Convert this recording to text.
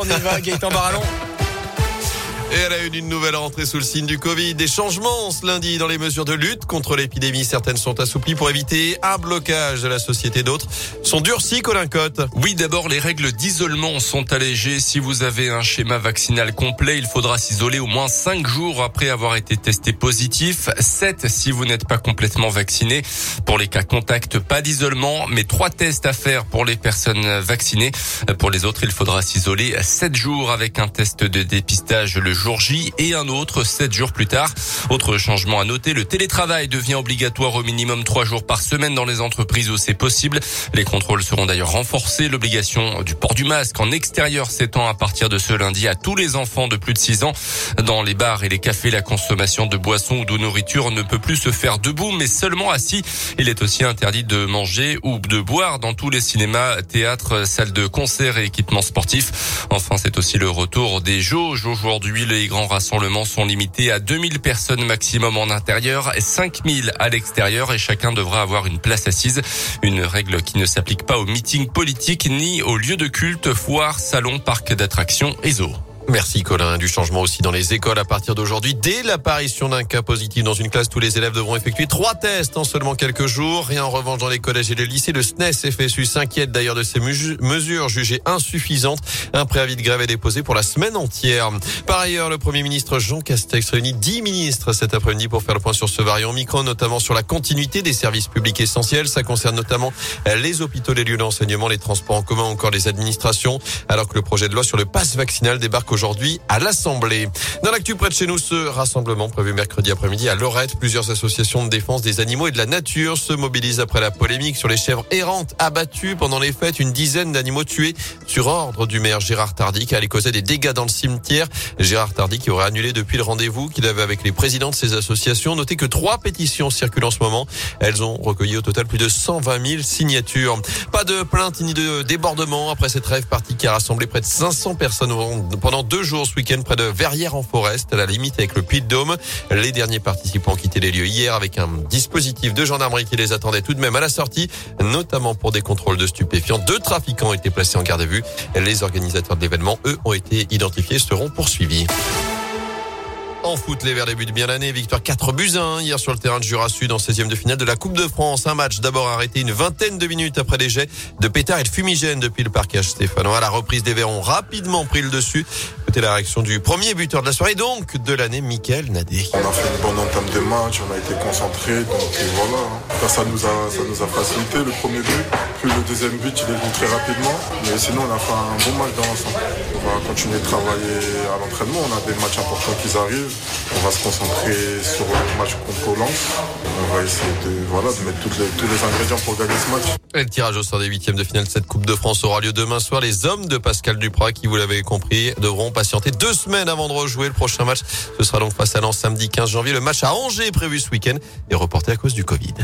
On y va, Gaëtan Barallon. Et elle a eu une nouvelle rentrée sous le signe du Covid. Des changements ce lundi dans les mesures de lutte contre l'épidémie. Certaines sont assouplies pour éviter un blocage de la société. D'autres sont durcies, Colin Cotte. Oui, d'abord, les règles d'isolement sont allégées. Si vous avez un schéma vaccinal complet, il faudra s'isoler au moins 5 jours après avoir été testé positif. 7 si vous n'êtes pas complètement vacciné. Pour les cas contacts, pas d'isolement, mais 3 tests à faire pour les personnes vaccinées. Pour les autres, il faudra s'isoler 7 jours avec un test de dépistage le jour J et un autre sept jours plus tard. Autre changement à noter, le télétravail devient obligatoire au minimum trois jours par semaine dans les entreprises où c'est possible. Les contrôles seront d'ailleurs renforcés. L'obligation du port du masque en extérieur s'étend à partir de ce lundi à tous les enfants de plus de 6 ans. Dans les bars et les cafés, la consommation de boissons ou de nourriture ne peut plus se faire debout, mais seulement assis. Il est aussi interdit de manger ou de boire dans tous les cinémas, théâtres, salles de concert et équipements sportifs. Enfin, c'est aussi le retour des jauges aujourd'hui les grands rassemblements sont limités à 2000 personnes maximum en intérieur et 5000 à l'extérieur et chacun devra avoir une place assise. Une règle qui ne s'applique pas aux meetings politiques ni aux lieux de culte, foires, salons, parcs d'attractions et zoos. Merci Colin. Du changement aussi dans les écoles à partir d'aujourd'hui. Dès l'apparition d'un cas positif dans une classe, tous les élèves devront effectuer trois tests en seulement quelques jours. Rien en revanche dans les collèges et les lycées. Le SNES FSU s'inquiète d'ailleurs de ces mesures jugées insuffisantes. Un préavis de grève est déposé pour la semaine entière. Par ailleurs, le Premier ministre Jean Castex réunit dix ministres cet après-midi pour faire le point sur ce variant micro, notamment sur la continuité des services publics essentiels. Ça concerne notamment les hôpitaux, les lieux d'enseignement, les transports en commun, encore les administrations. Alors que le projet de loi sur le pass vaccinal débarque aujourd'hui à l'Assemblée. Dans l'actu près de chez nous, ce rassemblement prévu mercredi après-midi à Lorette, plusieurs associations de défense des animaux et de la nature se mobilisent après la polémique sur les chèvres errantes abattues pendant les fêtes. Une dizaine d'animaux tués sur ordre du maire Gérard Tardy qui allait causer des dégâts dans le cimetière. Gérard Tardy qui aurait annulé depuis le rendez-vous qu'il avait avec les présidents de ces associations. Notez que trois pétitions circulent en ce moment. Elles ont recueilli au total plus de 120 000 signatures. Pas de plainte ni de débordement après cette rêve partie qui a rassemblé près de 500 personnes pendant deux jours ce week-end près de Verrières en Forest, à la limite avec le Puy-de-Dôme. Les derniers participants ont quitté les lieux hier avec un dispositif de gendarmerie qui les attendait tout de même à la sortie, notamment pour des contrôles de stupéfiants. Deux trafiquants ont été placés en garde à vue. Les organisateurs de l'événement, eux, ont été identifiés et seront poursuivis. En foot, les Verts débutent bien l'année. Victoire 4 buts 1 hier sur le terrain de Jura Sud en 16e de finale de la Coupe de France. Un match d'abord arrêté une vingtaine de minutes après les jets de pétard et de fumigène depuis le parquage stéphanois. La reprise des Verts ont rapidement pris le dessus. C'était la réaction du premier buteur de la soirée, donc de l'année, Mickaël Nadé. On a fait une bonne entame de match, on a été concentré, donc voilà. Ça, nous a, ça nous a facilité le premier but. Puis le deuxième but, il est venu très rapidement. Mais sinon, on a fait un bon match dans l'ensemble. On va continuer de travailler à l'entraînement. On a des matchs importants qui arrivent. On va se concentrer sur le match contre Lens. On va essayer de, mettre tous les ingrédients pour gagner ce match. Et le tirage au sort des huitièmes de finale de cette Coupe de France aura lieu demain soir. Les hommes de Pascal Duprat, qui vous l'avez compris, devront patienter deux semaines avant de rejouer. Le prochain match, ce sera donc face à Lens samedi 15 janvier. Le match à Angers prévu ce week-end est reporté à cause du Covid.